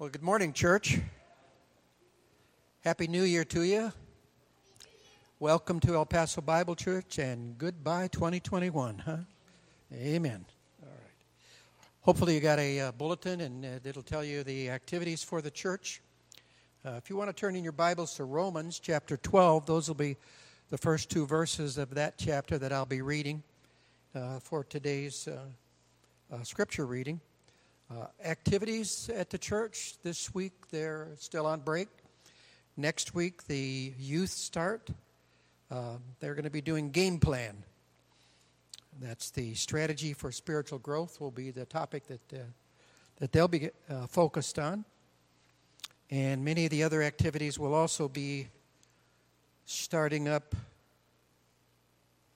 Well, good morning, church. Happy New Year to you. Welcome to El Paso Bible Church and goodbye 2021, huh? Amen. All right. Hopefully, you got a uh, bulletin and uh, it'll tell you the activities for the church. Uh, if you want to turn in your Bibles to Romans chapter 12, those will be the first two verses of that chapter that I'll be reading uh, for today's uh, uh, scripture reading. Uh, activities at the church this week, they're still on break. Next week, the youth start. Uh, they're going to be doing game plan. That's the strategy for spiritual growth, will be the topic that, uh, that they'll be uh, focused on. And many of the other activities will also be starting up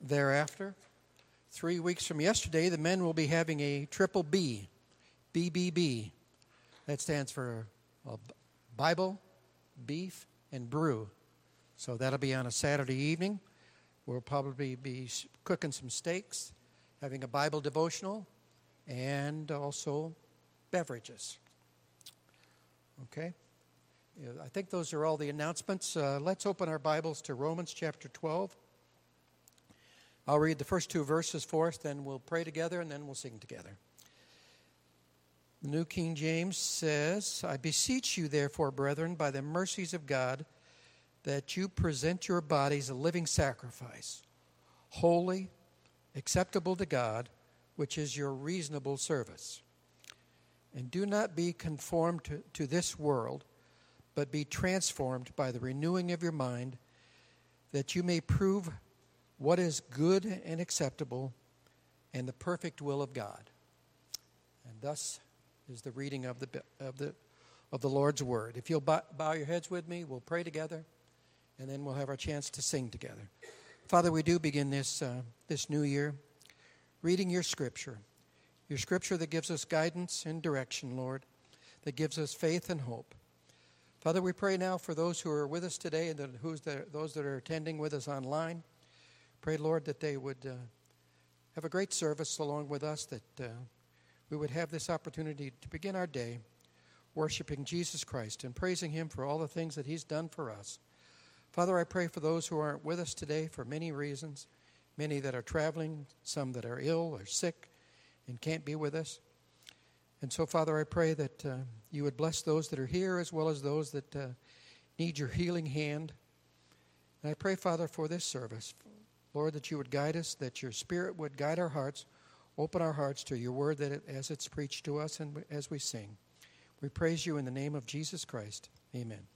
thereafter. Three weeks from yesterday, the men will be having a triple B BBB. That stands for well, Bible, Beef, and Brew. So that'll be on a Saturday evening. We'll probably be cooking some steaks, having a Bible devotional, and also beverages. Okay? I think those are all the announcements. Uh, let's open our Bibles to Romans chapter 12. I'll read the first two verses for us, then we'll pray together, and then we'll sing together. The New King James says, I beseech you, therefore, brethren, by the mercies of God, that you present your bodies a living sacrifice, holy, acceptable to God, which is your reasonable service. And do not be conformed to, to this world, but be transformed by the renewing of your mind, that you may prove what is good and acceptable and the perfect will of God. And thus is the reading of the, of the, of the Lord's Word. If you'll bow, bow your heads with me, we'll pray together, and then we'll have our chance to sing together. Father, we do begin this, uh, this new year reading your Scripture, your Scripture that gives us guidance and direction, Lord, that gives us faith and hope. Father, we pray now for those who are with us today and who's the, those that are attending with us online. Pray, Lord, that they would uh, have a great service along with us, that uh, we would have this opportunity to begin our day worshiping Jesus Christ and praising Him for all the things that He's done for us. Father, I pray for those who aren't with us today for many reasons, many that are traveling, some that are ill or sick and can't be with us. And so, Father, I pray that uh, you would bless those that are here as well as those that uh, need your healing hand. And I pray, Father, for this service, Lord, that you would guide us, that your Spirit would guide our hearts Open our hearts to your word that it, as it's preached to us and as we sing. We praise you in the name of Jesus Christ. Amen.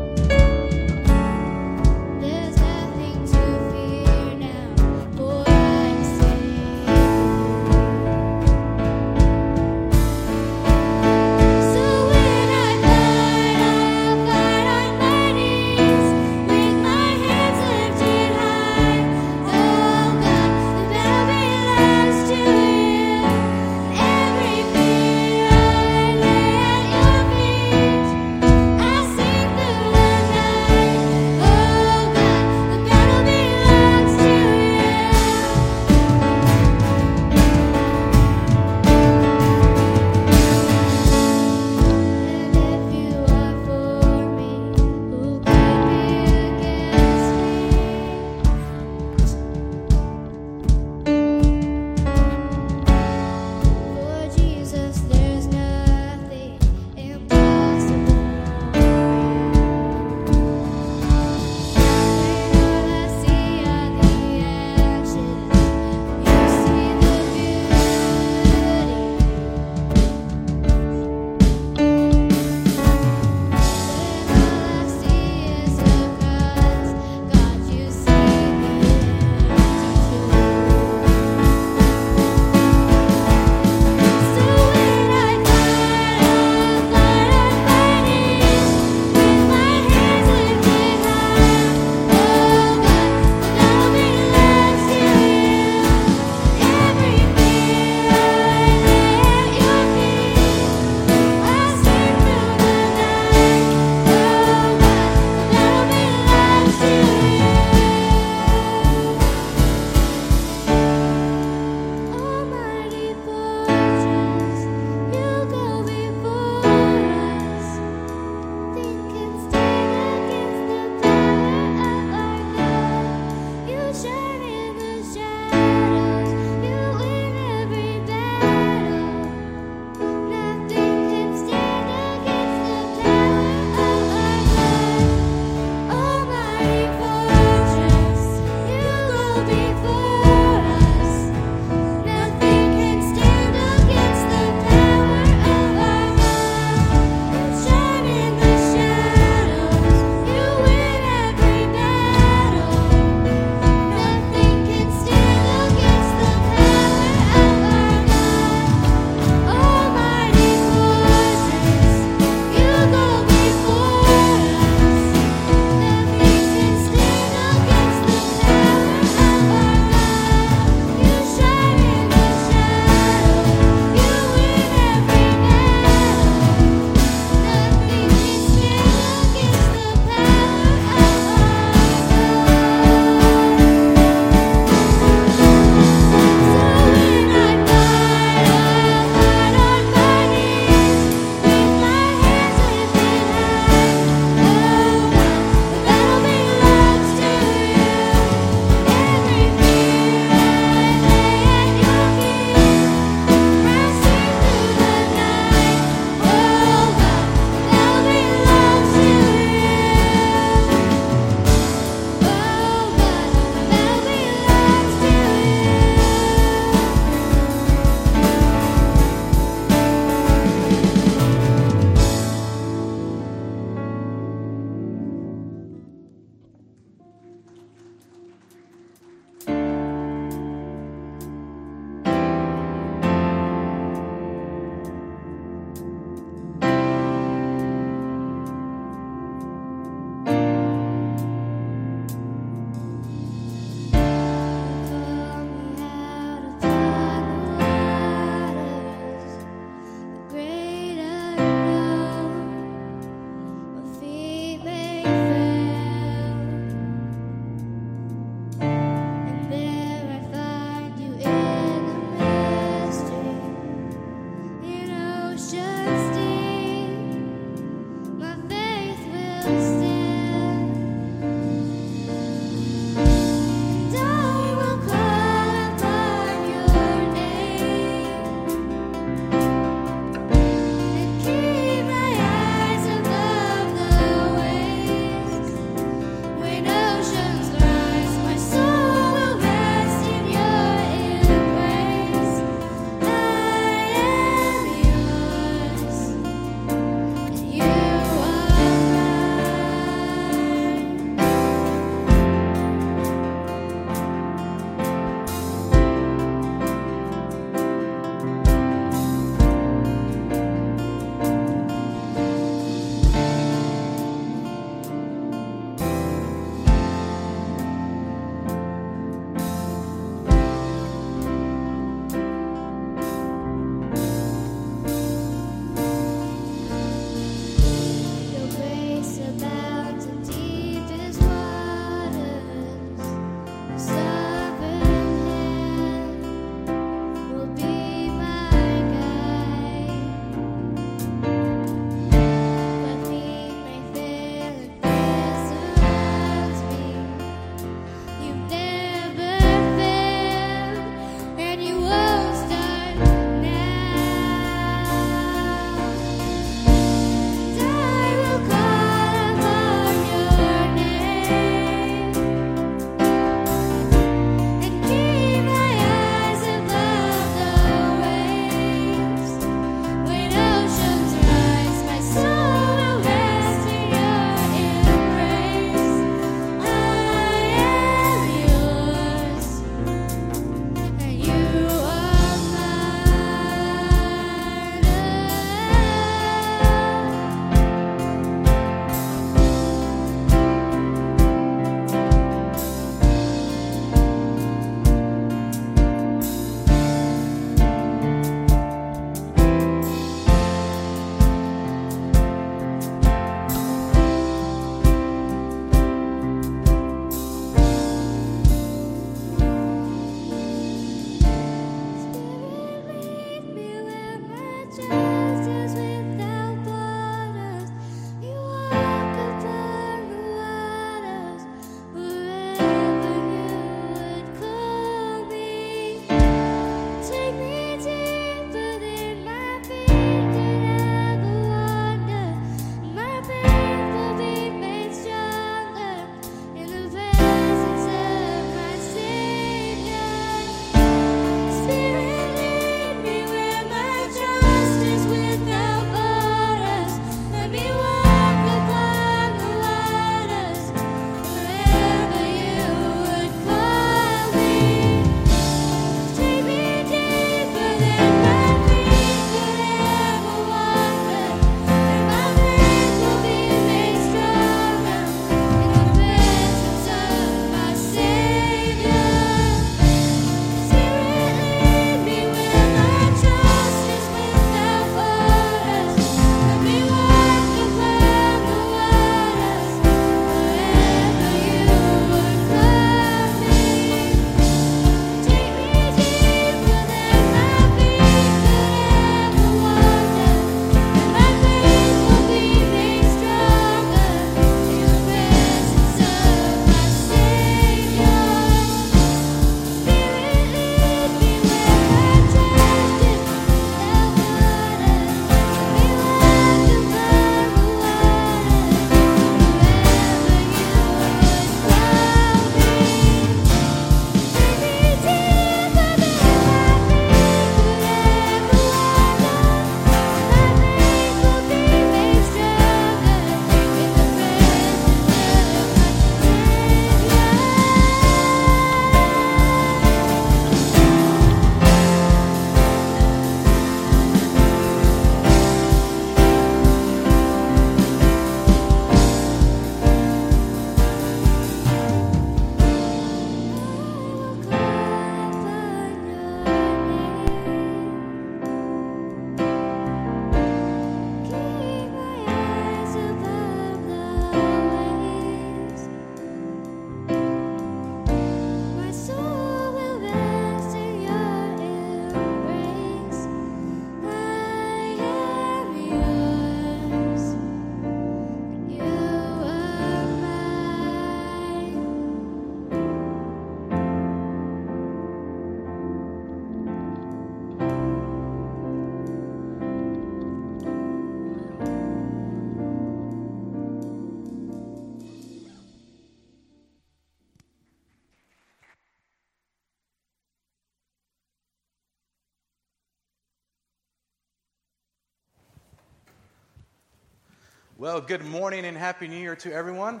Well, good morning and happy new year to everyone.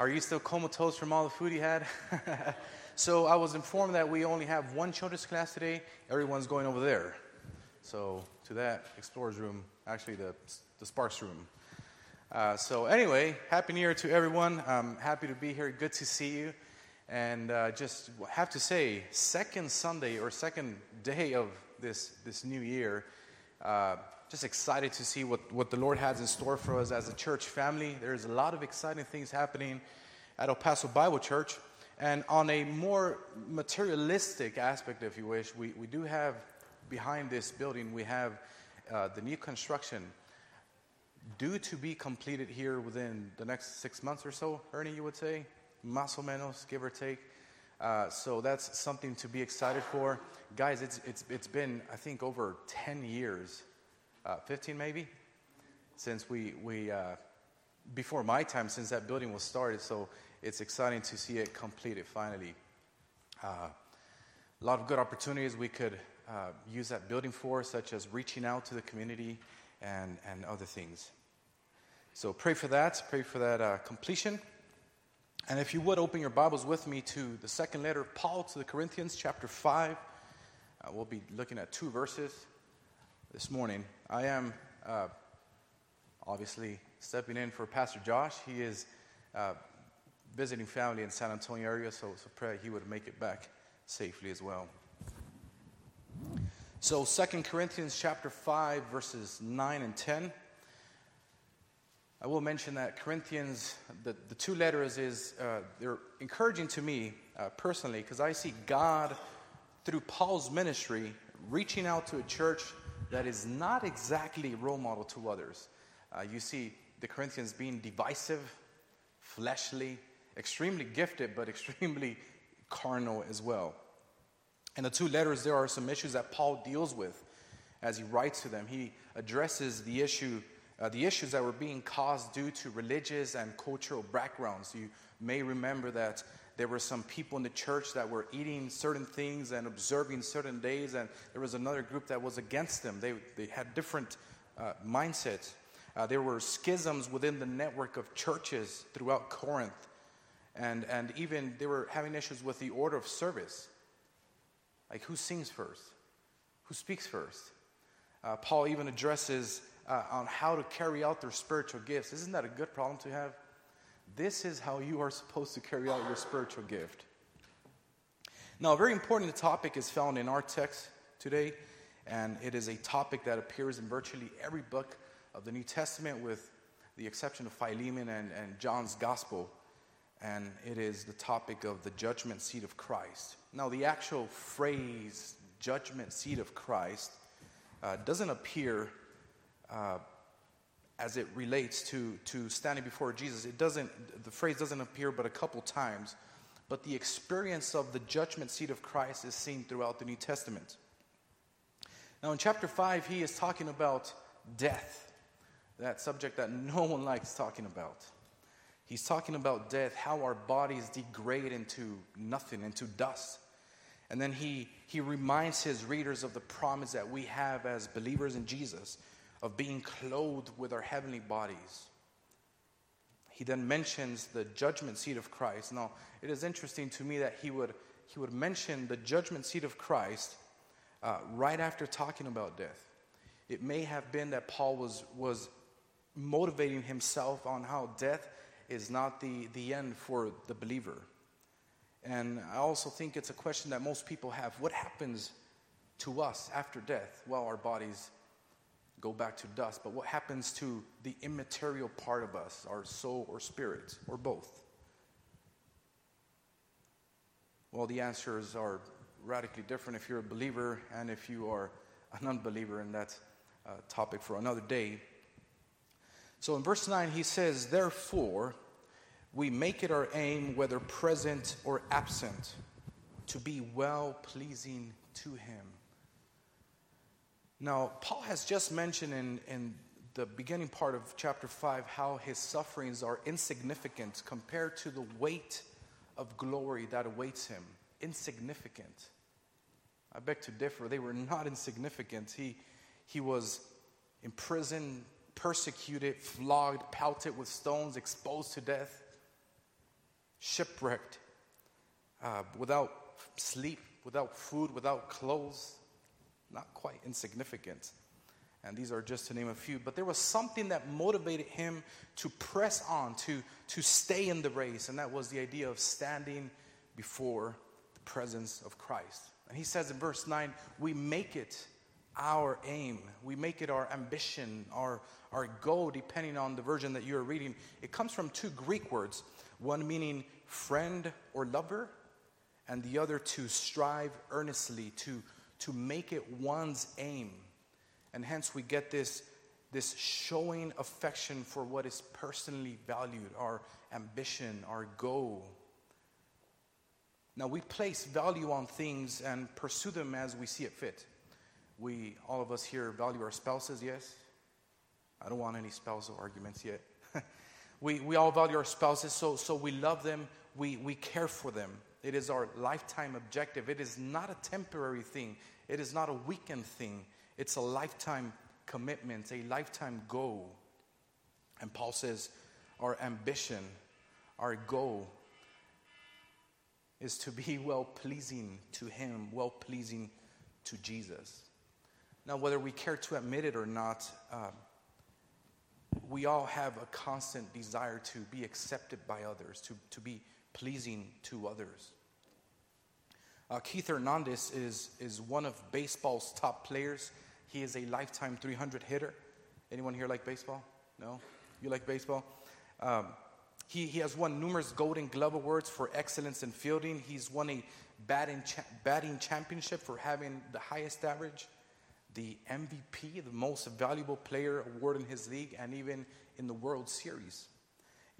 Are you still comatose from all the food you had? so I was informed that we only have one children's class today. Everyone's going over there. So to that explorers room, actually the the Sparks room. Uh, so anyway, happy new year to everyone. I'm happy to be here. Good to see you. And uh, just have to say, second Sunday or second day of this this new year. Uh, just excited to see what, what the Lord has in store for us as a church family. There's a lot of exciting things happening at El Paso Bible Church. And on a more materialistic aspect, if you wish, we, we do have behind this building, we have uh, the new construction due to be completed here within the next six months or so, Ernie, you would say? Más o menos, give or take. Uh, so that's something to be excited for. Guys, it's, it's, it's been, I think, over 10 years uh, 15 maybe, since we, we uh, before my time, since that building was started. So it's exciting to see it completed finally. Uh, a lot of good opportunities we could uh, use that building for, such as reaching out to the community and, and other things. So pray for that, pray for that uh, completion. And if you would open your Bibles with me to the second letter of Paul to the Corinthians, chapter 5. Uh, we'll be looking at two verses this morning. I am uh, obviously stepping in for Pastor Josh. He is uh, visiting family in San Antonio area, so, so pray he would make it back safely as well. So Second Corinthians chapter 5 verses 9 and 10. I will mention that Corinthians, the, the two letters is, uh, they're encouraging to me uh, personally because I see God through Paul's ministry reaching out to a church that is not exactly role model to others. Uh, you see the Corinthians being divisive, fleshly, extremely gifted, but extremely carnal as well. In the two letters, there are some issues that Paul deals with as he writes to them. He addresses the issue, uh, the issues that were being caused due to religious and cultural backgrounds. You may remember that there were some people in the church that were eating certain things and observing certain days, and there was another group that was against them. They, they had different uh, mindsets. Uh, there were schisms within the network of churches throughout Corinth, and, and even they were having issues with the order of service. Like who sings first? Who speaks first? Uh, Paul even addresses uh, on how to carry out their spiritual gifts. Isn't that a good problem to have? This is how you are supposed to carry out your spiritual gift. Now, a very important topic is found in our text today, and it is a topic that appears in virtually every book of the New Testament, with the exception of Philemon and, and John's Gospel. And it is the topic of the judgment seat of Christ. Now, the actual phrase judgment seat of Christ uh, doesn't appear uh, as it relates to, to standing before Jesus. It doesn't, the phrase doesn't appear but a couple times, but the experience of the judgment seat of Christ is seen throughout the New Testament. Now, in chapter 5, he is talking about death, that subject that no one likes talking about. He's talking about death, how our bodies degrade into nothing, into dust. And then he, he reminds his readers of the promise that we have as believers in Jesus of being clothed with our heavenly bodies. He then mentions the judgment seat of Christ. Now, it is interesting to me that he would, he would mention the judgment seat of Christ uh, right after talking about death. It may have been that Paul was, was motivating himself on how death is not the, the end for the believer. And I also think it's a question that most people have what happens to us after death? Well, our bodies go back to dust. But what happens to the immaterial part of us, our soul or spirit, or both? Well, the answers are radically different if you're a believer and if you are an unbeliever, and that's a topic for another day. So in verse 9, he says, Therefore, we make it our aim, whether present or absent, to be well pleasing to him. Now, Paul has just mentioned in, in the beginning part of chapter 5 how his sufferings are insignificant compared to the weight of glory that awaits him. Insignificant. I beg to differ. They were not insignificant. He, he was imprisoned persecuted, flogged, pelted with stones, exposed to death, shipwrecked, uh, without sleep, without food, without clothes. Not quite insignificant. And these are just to name a few. But there was something that motivated him to press on, to, to stay in the race. And that was the idea of standing before the presence of Christ. And he says in verse 9, we make it our aim. We make it our ambition, our, our goal, depending on the version that you're reading. It comes from two Greek words one meaning friend or lover, and the other to strive earnestly, to, to make it one's aim. And hence we get this, this showing affection for what is personally valued, our ambition, our goal. Now we place value on things and pursue them as we see it fit. We, all of us here, value our spouses, yes? I don't want any spousal arguments yet. we, we all value our spouses, so, so we love them, we, we care for them. It is our lifetime objective. It is not a temporary thing, it is not a weekend thing. It's a lifetime commitment, a lifetime goal. And Paul says, our ambition, our goal is to be well pleasing to Him, well pleasing to Jesus. Now, whether we care to admit it or not, uh, we all have a constant desire to be accepted by others, to, to be pleasing to others. Uh, Keith Hernandez is, is one of baseball's top players. He is a lifetime 300 hitter. Anyone here like baseball? No? You like baseball? Um, he, he has won numerous Golden Glove Awards for excellence in fielding. He's won a batting, cha- batting championship for having the highest average, the MVP, the most valuable player award in his league, and even in the World Series.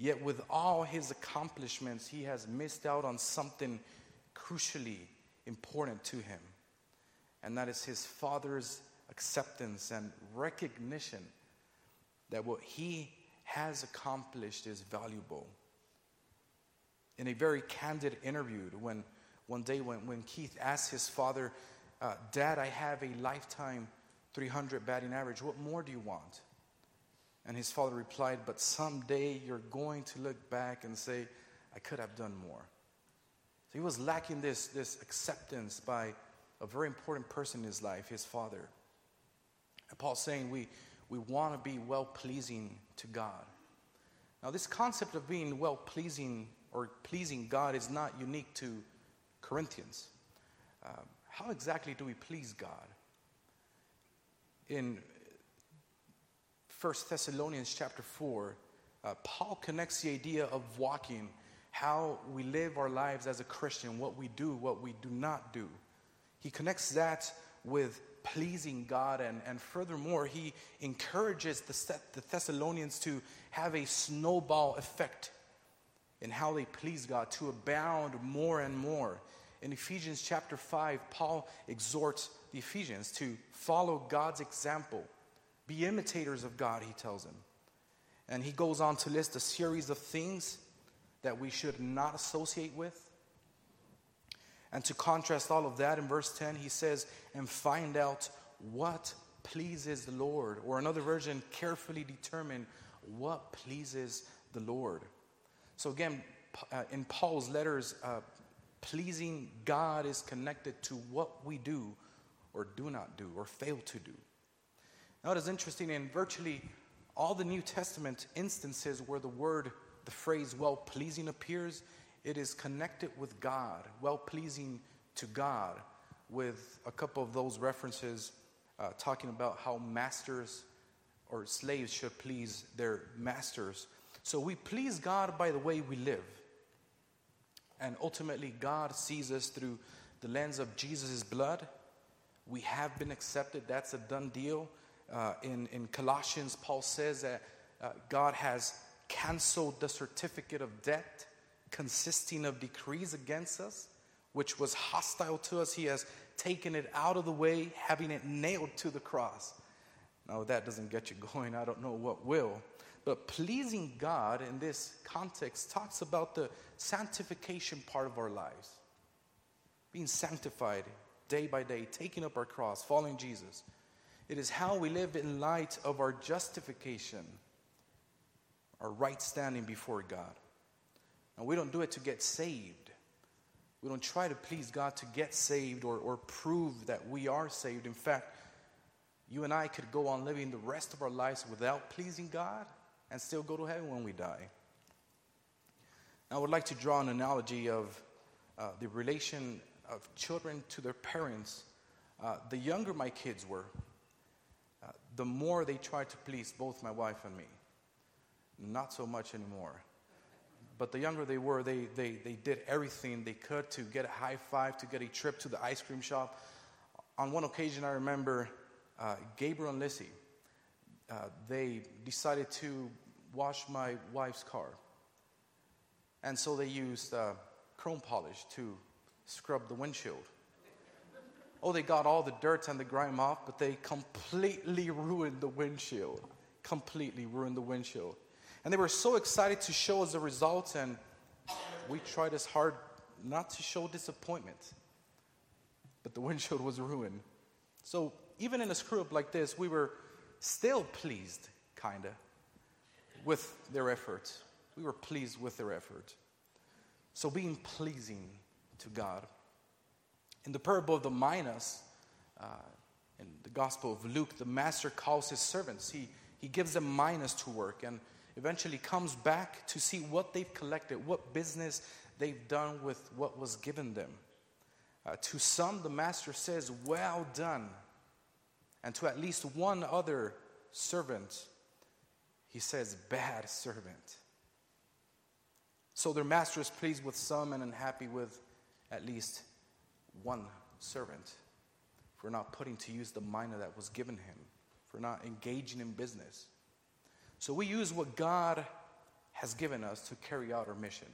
Yet, with all his accomplishments, he has missed out on something crucially important to him, and that is his father's acceptance and recognition that what he has accomplished is valuable. In a very candid interview, when one day when, when Keith asked his father, uh, Dad, I have a lifetime 300 batting average. What more do you want? And his father replied, But someday you're going to look back and say, I could have done more. So he was lacking this, this acceptance by a very important person in his life, his father. And Paul's saying we, we want to be well pleasing to God. Now, this concept of being well pleasing or pleasing God is not unique to Corinthians. Um, how exactly do we please God? In 1 Thessalonians chapter 4, uh, Paul connects the idea of walking, how we live our lives as a Christian, what we do, what we do not do. He connects that with pleasing God, and, and furthermore, he encourages the, the Thessalonians to have a snowball effect in how they please God, to abound more and more. In Ephesians chapter 5, Paul exhorts the Ephesians to follow God's example, be imitators of God, he tells them. And he goes on to list a series of things that we should not associate with. And to contrast all of that, in verse 10, he says, and find out what pleases the Lord. Or another version, carefully determine what pleases the Lord. So again, uh, in Paul's letters, uh, pleasing God is connected to what we do or do not do or fail to do. Now, it is interesting in virtually all the New Testament instances where the word, the phrase well pleasing appears, it is connected with God, well pleasing to God, with a couple of those references uh, talking about how masters or slaves should please their masters. So we please God by the way we live. And ultimately, God sees us through the lens of Jesus' blood. We have been accepted, that's a done deal. Uh, in, in Colossians, Paul says that uh, God has canceled the certificate of debt consisting of decrees against us, which was hostile to us. He has taken it out of the way, having it nailed to the cross. Now, that doesn't get you going. I don't know what will. But pleasing God in this context talks about the sanctification part of our lives. Being sanctified day by day, taking up our cross, following Jesus. It is how we live in light of our justification, our right standing before God. And we don't do it to get saved. We don't try to please God to get saved or, or prove that we are saved. In fact, you and I could go on living the rest of our lives without pleasing God and still go to heaven when we die. I would like to draw an analogy of uh, the relation of children to their parents. Uh, the younger my kids were, the more they tried to please both my wife and me. Not so much anymore. But the younger they were, they, they, they did everything they could to get a high five, to get a trip to the ice cream shop. On one occasion, I remember uh, Gabriel and Lissy, uh, they decided to wash my wife's car. And so they used uh, chrome polish to scrub the windshield. Oh, they got all the dirt and the grime off, but they completely ruined the windshield. Completely ruined the windshield. And they were so excited to show us the results, and we tried as hard not to show disappointment. But the windshield was ruined. So even in a screw up like this, we were still pleased, kind of, with their effort. We were pleased with their effort. So being pleasing to God. In the parable of the minas, uh, in the Gospel of Luke, the master calls his servants. He, he gives them minas to work and eventually comes back to see what they've collected, what business they've done with what was given them. Uh, to some, the master says, Well done. And to at least one other servant, he says, Bad servant. So their master is pleased with some and unhappy with at least one servant for not putting to use the mina that was given him, for not engaging in business. So we use what God has given us to carry out our mission.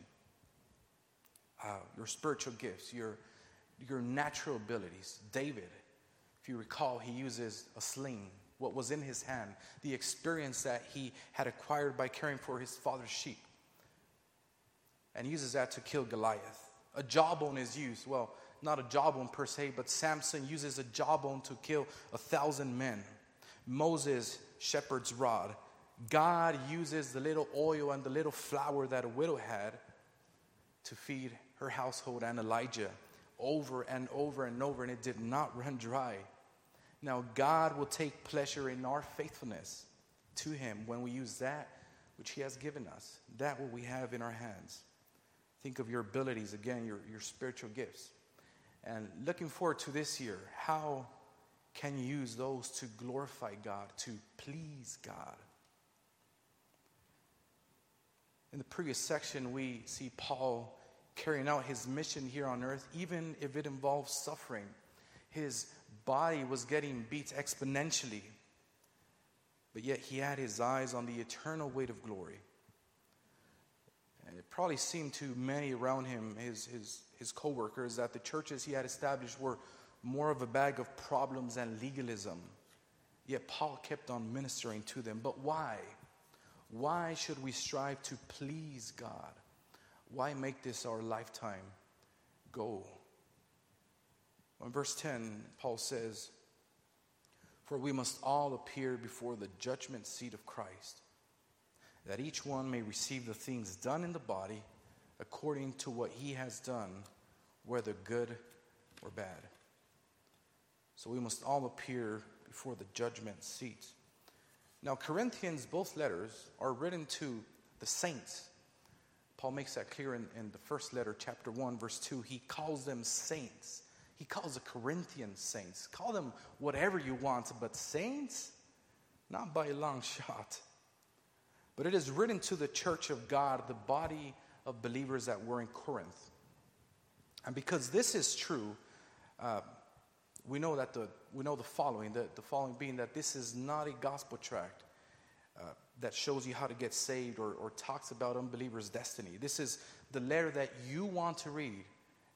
Uh, your spiritual gifts, your, your natural abilities. David, if you recall, he uses a sling, what was in his hand, the experience that he had acquired by caring for his father's sheep, and uses that to kill Goliath. A jawbone is used. Well, not a jawbone per se, but Samson uses a jawbone to kill a thousand men. Moses, shepherd's rod. God uses the little oil and the little flour that a widow had to feed her household and Elijah over and over and over, and it did not run dry. Now, God will take pleasure in our faithfulness to Him when we use that which He has given us, that what we have in our hands. Think of your abilities, again, your, your spiritual gifts. And looking forward to this year, how can you use those to glorify God, to please God? In the previous section, we see Paul carrying out his mission here on earth, even if it involves suffering. His body was getting beat exponentially, but yet he had his eyes on the eternal weight of glory. Probably seemed to many around him, his, his, his co workers, that the churches he had established were more of a bag of problems and legalism. Yet Paul kept on ministering to them. But why? Why should we strive to please God? Why make this our lifetime goal? In verse 10, Paul says, For we must all appear before the judgment seat of Christ, that each one may receive the things done in the body according to what he has done, whether good or bad. So we must all appear before the judgment seat. Now, Corinthians, both letters, are written to the saints. Paul makes that clear in, in the first letter, chapter 1, verse 2. He calls them saints. He calls the Corinthians saints. Call them whatever you want, but saints? Not by a long shot. But it is written to the church of God, the body of believers that were in Corinth. And because this is true, uh, we know that the we know the following the, the following being that this is not a gospel tract uh, that shows you how to get saved or, or talks about unbelievers' destiny. This is the letter that you want to read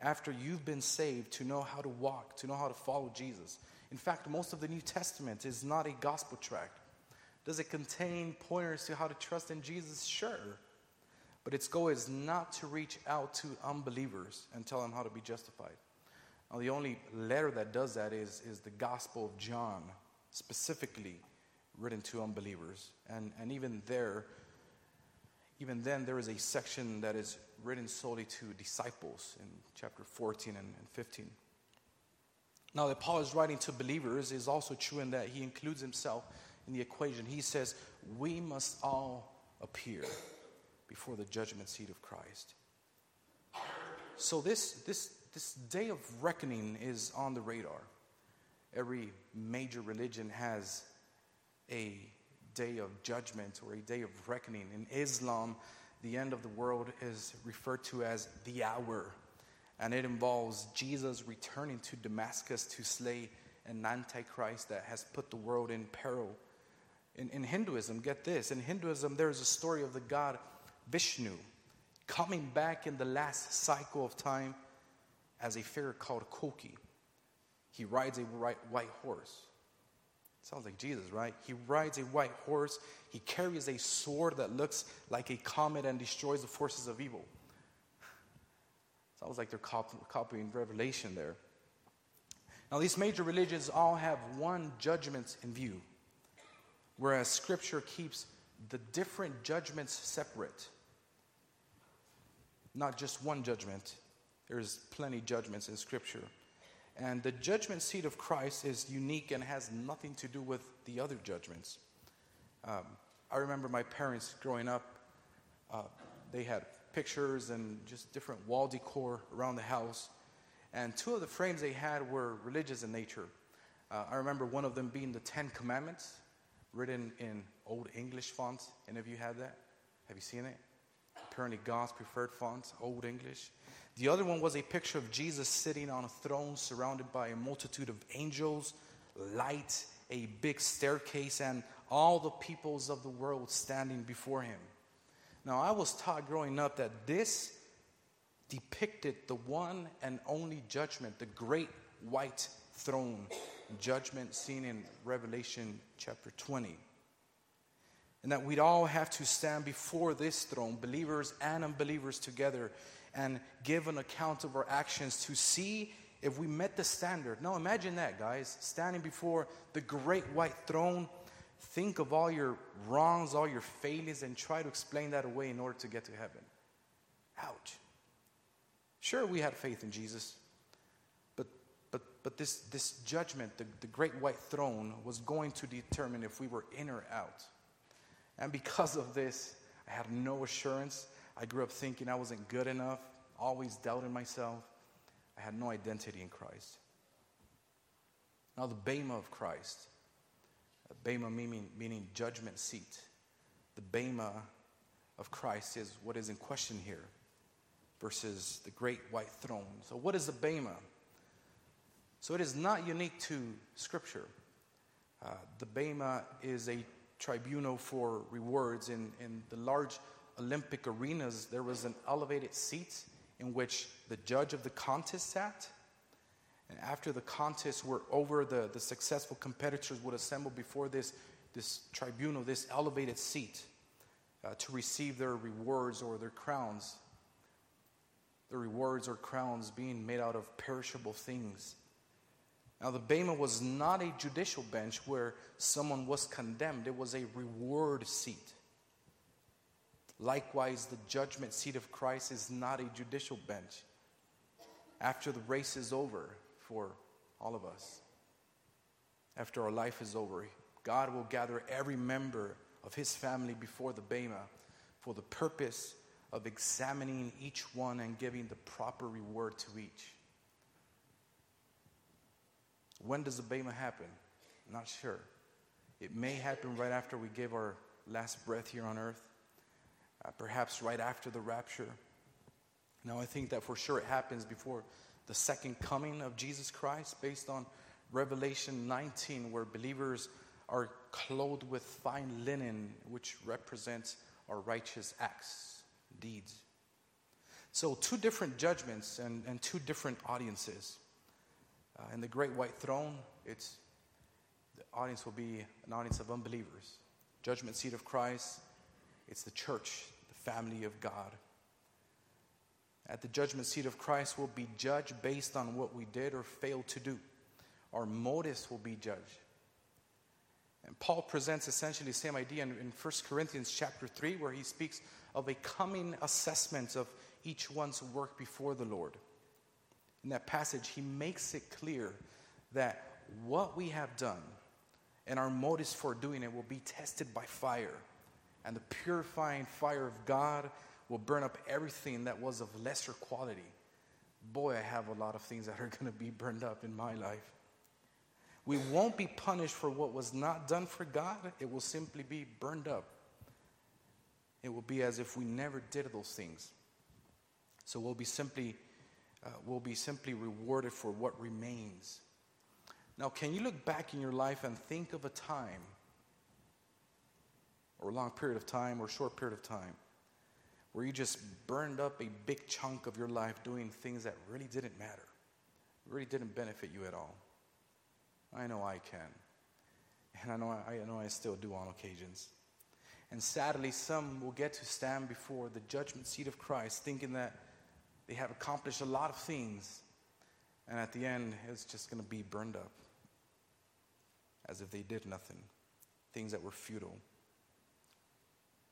after you've been saved to know how to walk, to know how to follow Jesus. In fact, most of the New Testament is not a gospel tract. Does it contain pointers to how to trust in Jesus? Sure. But its goal is not to reach out to unbelievers and tell them how to be justified. Now, the only letter that does that is, is the Gospel of John. specifically written to unbelievers. And, and even there, even then, there is a section that is written solely to disciples in chapter 14 and, and 15. Now, that Paul is writing to believers is also true in that he includes himself in the equation. He says, We must all appear before the judgment seat of Christ. So, this, this, this day of reckoning is on the radar. Every major religion has a day of judgment or a day of reckoning. In Islam, the end of the world is referred to as the hour, and it involves Jesus returning to Damascus to slay an antichrist that has put the world in peril. In, in Hinduism, get this in Hinduism, there is a story of the god Vishnu coming back in the last cycle of time as a figure called Kalki. He rides a white, horse. Sounds like Jesus, right? He rides a white horse. He carries a sword that looks like a comet and destroys the forces of evil. Sounds like they're cop- copying Revelation there. Now, these major religions all have one judgment in view, whereas Scripture keeps the different judgments separate. Not just one judgment, there's plenty judgments in Scripture. And the judgment seat of Christ is unique and has nothing to do with the other judgments. Um, I remember my parents growing up, uh, they had pictures and just different wall decor around the house. And two of the frames they had were religious in nature. Uh, I remember one of them being the Ten Commandments, written in Old English fonts. Any of you had that? Have you seen it? Apparently, God's preferred fonts, Old English. The other one was a picture of Jesus sitting on a throne surrounded by a multitude of angels, light, a big staircase, and all the peoples of the world standing before him. Now, I was taught growing up that this depicted the one and only judgment, the great white throne judgment seen in Revelation chapter 20. And that we'd all have to stand before this throne, believers and unbelievers together, and give an account of our actions to see if we met the standard. Now imagine that, guys, standing before the great white throne. Think of all your wrongs, all your failures, and try to explain that away in order to get to heaven. Ouch. Sure, we had faith in Jesus, but, but, this, this judgment, the, the great white throne, was going to determine if we were in or out. And because of this, I had no assurance. I grew up thinking I wasn't good enough, always doubting myself. I had no identity in Christ. Now, the Bema of Christ, uh, Bema meaning, meaning judgment seat, the Bema of Christ is what is in question here versus the great white throne. So, what is the Bema? So, it is not unique to Scripture. Uh, the Bema is a tribunal for rewards. In, in the large Olympic arenas, there was an elevated seat in which the judge of the contest sat. And after the contests were over, the, the successful competitors would assemble before this, this tribunal, this elevated seat, uh, to receive their rewards or their crowns. The rewards or crowns being made out of perishable things. Now, the Bema was not a judicial bench where someone was condemned, it was a reward seat. Likewise, the judgment seat of Christ is not a judicial bench. After the race is over for all of us, after our life is over, God will gather every member of his family before the Bema for the purpose of examining each one and giving the proper reward to each. When does the Bema happen? Not sure. It may happen right after we give our last breath here on earth, uh, perhaps right after the rapture. Now, I think that for sure it happens before the second coming of Jesus Christ, based on Revelation 19, where believers are clothed with fine linen, which represents our righteous acts, deeds. So, two different judgments and, and two different audiences. Uh, in the great white throne, it's the audience will be an audience of unbelievers. Judgment seat of Christ, it's the church, the family of God. At the judgment seat of Christ, we'll be judged based on what we did or failed to do. Our motives will be judged. And Paul presents essentially the same idea in, in 1 Corinthians chapter 3, where he speaks of a coming assessment of each one's work before the Lord. In that passage, he makes it clear that what we have done and our motives for doing it will be tested by fire. And the purifying fire of God will burn up everything that was of lesser quality. Boy, I have a lot of things that are going to be burned up in my life. We won't be punished for what was not done for God, it will simply be burned up. It will be as if we never did those things. So we'll be simply, uh, we'll be simply rewarded for what remains. Now, can you look back in your life and think of a time, or a long period of time, or a short period of time, where you just burned up a big chunk of your life doing things that really didn't matter, really didn't benefit you at all? I know I can. And I know I, I know I still do on occasions. And sadly, some will get to stand before the judgment seat of Christ thinking that they have accomplished a lot of things, and at the end, it's just going to be burned up as if they did nothing. Things that were futile,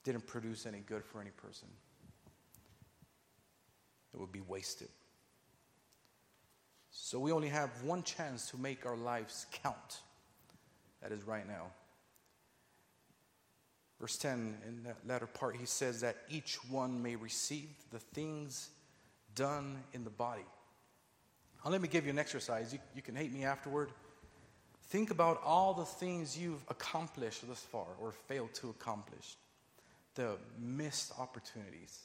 didn't produce any good for any person. It would be wasted. So we only have one chance to make our lives count. That is right now. Verse 10, in that latter part, he says that each one may receive the things done in the body. Now, let me give you an exercise. You, you can hate me afterward. Think about all the things you've accomplished thus far or failed to accomplish the missed opportunities,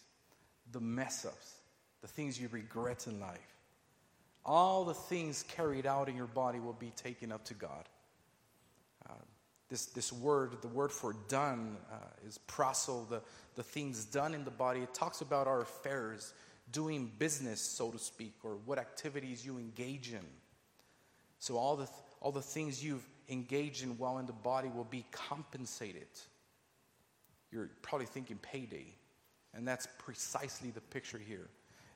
the mess ups, the things you regret in life. All the things carried out in your body will be taken up to God. Uh, this, this word, the word for done, uh, is praso, the, the things done in the body. It talks about our affairs, doing business, so to speak, or what activities you engage in. So, all the, all the things you've engaged in while in the body will be compensated. You're probably thinking payday, and that's precisely the picture here.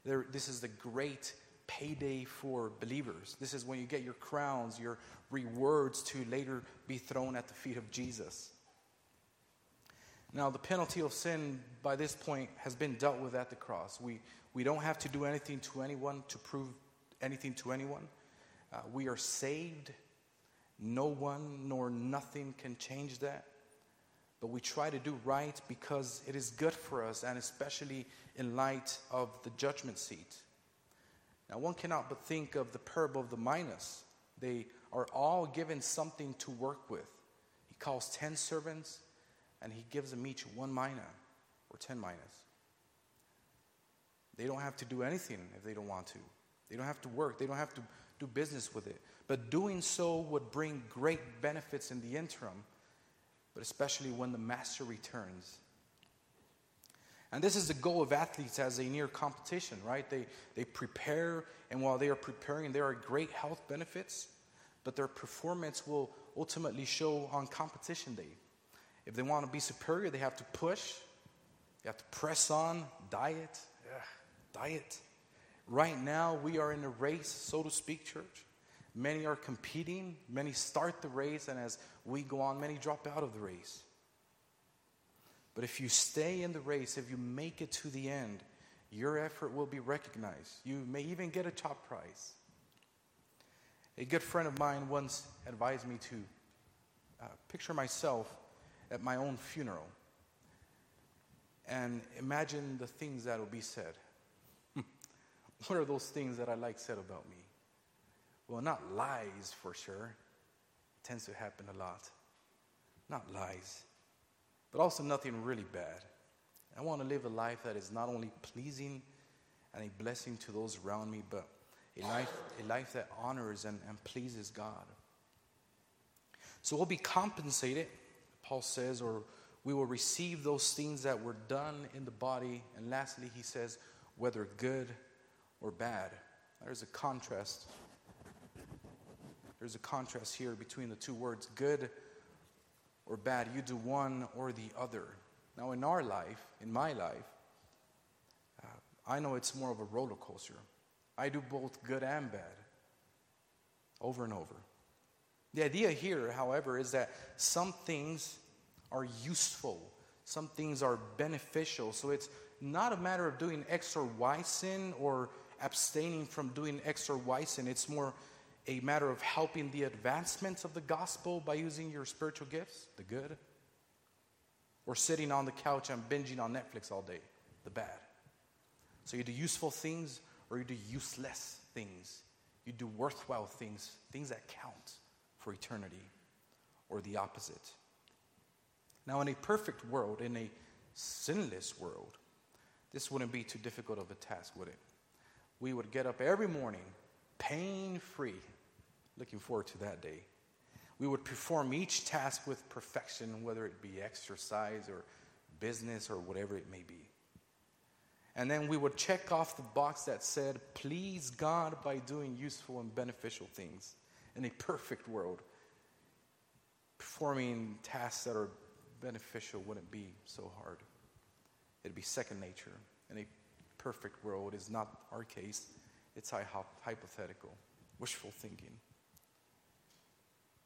There, this is the great payday for believers. This is when you get your crowns, your rewards to later be thrown at the feet of Jesus. Now, the penalty of sin by this point has been dealt with at the cross. We, we don't have to do anything to anyone to prove anything to anyone. Uh, we are saved. No one nor nothing can change that. But we try to do right because it is good for us, and especially in light of the judgment seat. Now, one cannot but think of the parable of the minas. They are all given something to work with. He calls 10 servants, and he gives them each one mina or 10 minas. They don't have to do anything if they don't want to. They don't have to work, they don't have to do business with it. But doing so would bring great benefits in the interim, but especially when the master returns. And this is the goal of athletes as they near competition, right? They, they prepare, and while they are preparing, there are great health benefits, but their performance will ultimately show on competition day. If they want to be superior, they have to push, they have to press on, diet, diet. Right now, we are in a race, so to speak, church. Many are competing, many start the race, and as we go on, many drop out of the race. But if you stay in the race, if you make it to the end, your effort will be recognized. You may even get a top prize. A good friend of mine once advised me to uh, picture myself at my own funeral and imagine the things that will be said. What are those things that I like said about me? Well, not lies for sure. It tends to happen a lot. Not lies but also nothing really bad. I want to live a life that is not only pleasing and a blessing to those around me, but a life, a life that honors and, and pleases God. So we'll be compensated, Paul says, or we will receive those things that were done in the body. And lastly, he says, whether good or bad. There's a contrast. There's a contrast here between the two words good or bad. You do one or the other. Now, in our life, in my life, uh, I know it's more of a roller coaster. I do both good and bad over and over. The idea here, however, is that some things are useful, some things are beneficial. So it's not a matter of doing X or Y sin or abstaining from doing X or Y sin. It's more a matter of helping the advancement of the gospel by using your spiritual gifts, the good, or sitting on the couch and binging on Netflix all day, the bad. So you do useful things or you do useless things. You do worthwhile things, things that count for eternity, or the opposite. Now, in a perfect world, in a sinless world, this wouldn't be too difficult of a task, would it? We would get up every morning pain free, looking forward to that day. We would perform each task with perfection, whether it be exercise or business or whatever it may be. And then we would check off the box that said, Please God by doing useful and beneficial things in a perfect world. Performing tasks that are beneficial wouldn't be so hard, it'd be second nature. In a perfect world is not our case, it's hypothetical, wishful thinking.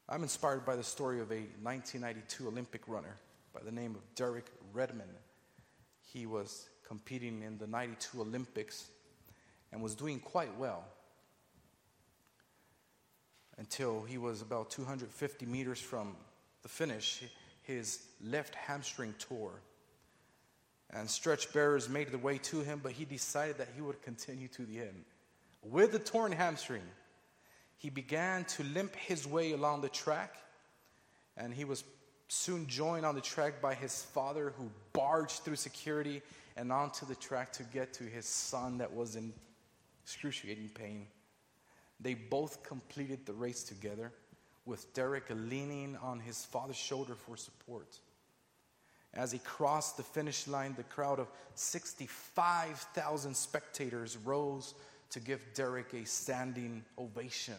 I'm inspired by the story of a 1992 Olympic runner by the name of Derek Redmond. He was competing in the 92 Olympics and was doing quite well until he was about 250 meters from the finish. His left hamstring tore. And stretch bearers made their way to him, but he decided that he would continue to the end. With the torn hamstring, he began to limp his way along the track, and he was soon joined on the track by his father, who barged through security and onto the track to get to his son that was in excruciating pain. They both completed the race together, with Derek leaning on his father's shoulder for support. As he crossed the finish line, the crowd of 65,000 spectators rose to give Derek a standing ovation.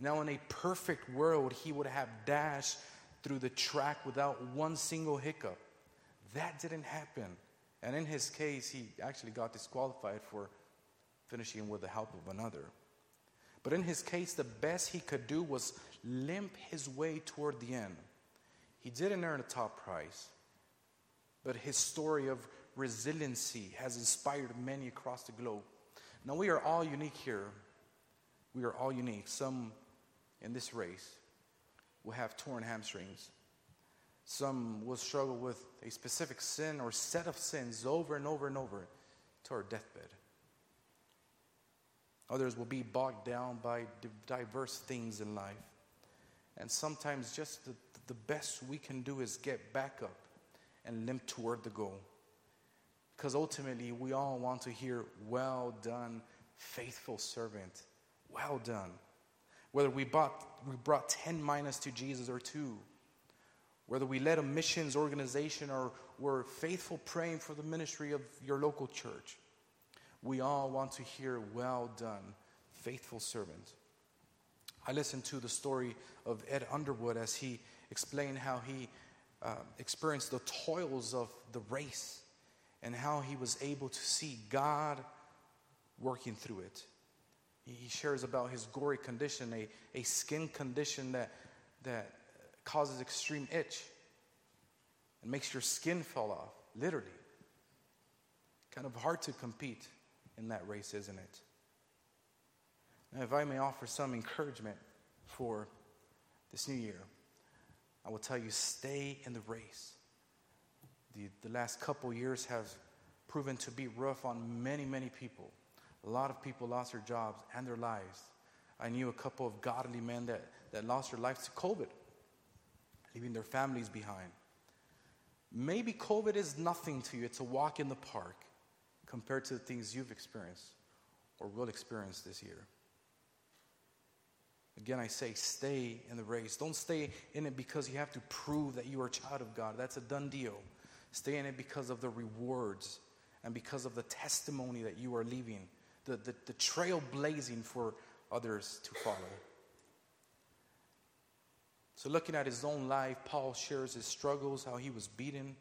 Now, in a perfect world, he would have dashed through the track without one single hiccup. That didn't happen. And in his case, he actually got disqualified for finishing with the help of another. But in his case, the best he could do was limp his way toward the end. He didn't earn a top prize, but his story of resiliency has inspired many across the globe. Now, we are all unique here. We are all unique. Some in this race will have torn hamstrings. Some will struggle with a specific sin or set of sins over and over and over to our deathbed. Others will be bogged down by diverse things in life. And sometimes just the, the best we can do is get back up and limp toward the goal. Because ultimately, we all want to hear, Well done, faithful servant. Well done. Whether we brought, we brought 10 minas to Jesus or two, whether we led a missions organization or were faithful praying for the ministry of your local church, we all want to hear, Well done, faithful servant. I listened to the story of Ed Underwood as he explained how he uh, experienced the toils of the race and how he was able to see God working through it. He shares about his gory condition, a, a skin condition that, that causes extreme itch and makes your skin fall off, literally. Kind of hard to compete in that race, isn't it? Now, if I may offer some encouragement for this new year, I will tell you stay in the race. The, the last couple years have proven to be rough on many, many people. A lot of people lost their jobs and their lives. I knew a couple of godly men that, that lost their lives to COVID, leaving their families behind. Maybe COVID is nothing to you, it's a walk in the park compared to the things you've experienced or will experience this year. Again, I say stay in the race. Don't stay in it because you have to prove that you are a child of God. That's a done deal. Stay in it because of the rewards and because of the testimony that you are leaving, the, the, the trail blazing for others to follow. So, looking at his own life, Paul shares his struggles, how he was beaten,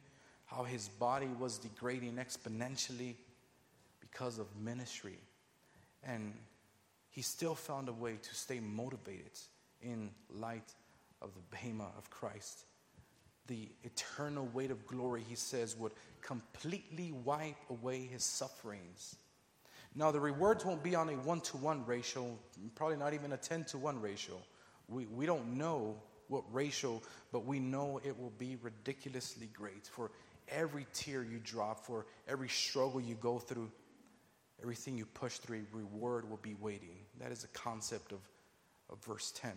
how his body was degrading exponentially because of ministry. And he still found a way to stay motivated in light of the Bema of Christ. The eternal weight of glory, he says, would completely wipe away his sufferings. Now, the rewards won't be on a one to one ratio, probably not even a 10 to 1 ratio. We, we don't know what ratio, but we know it will be ridiculously great for every tear you drop, for every struggle you go through, everything you push through, reward will be waiting. That is the concept of, of verse 10.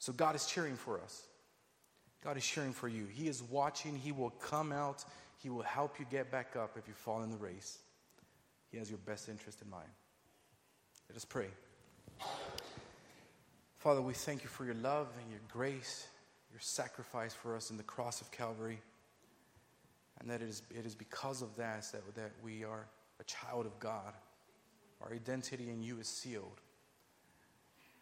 So God is cheering for us. God is cheering for you. He is watching. He will come out. He will help you get back up if you fall in the race. He has your best interest in mind. Let us pray. Father, we thank you for your love and your grace, your sacrifice for us in the cross of Calvary. And that it is, it is because of that, that that we are a child of God. Our identity in you is sealed.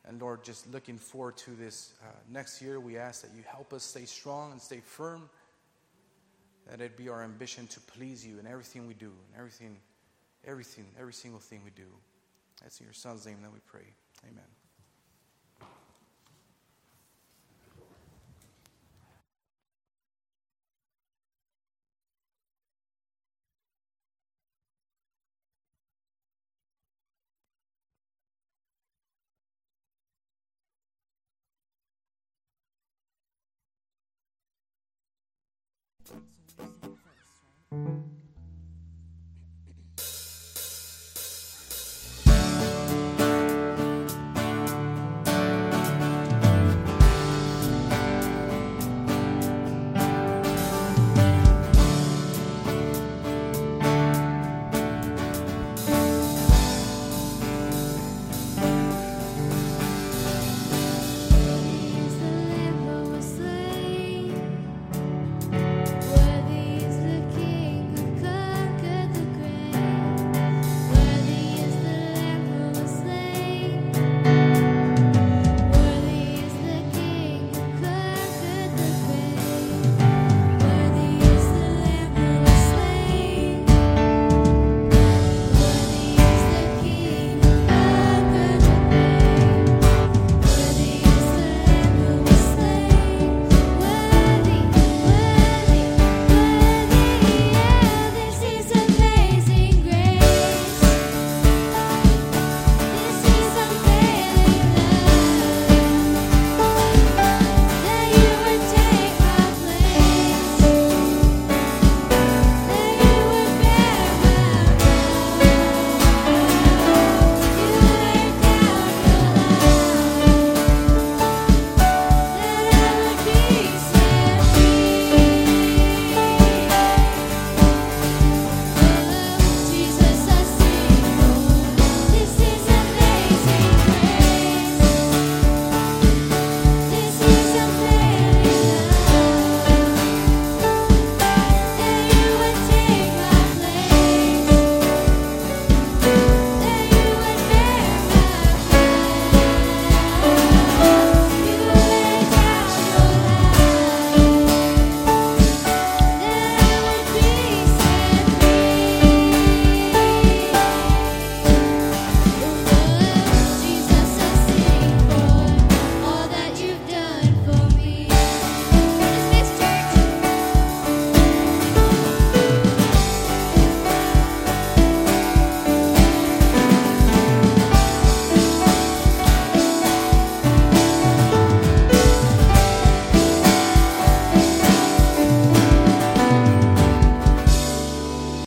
And Lord, just looking forward to this uh, next year, we ask that you help us stay strong and stay firm. That it be our ambition to please you in everything we do, and everything, everything, every single thing we do. That's in your Son's name that we pray. Amen. First, right?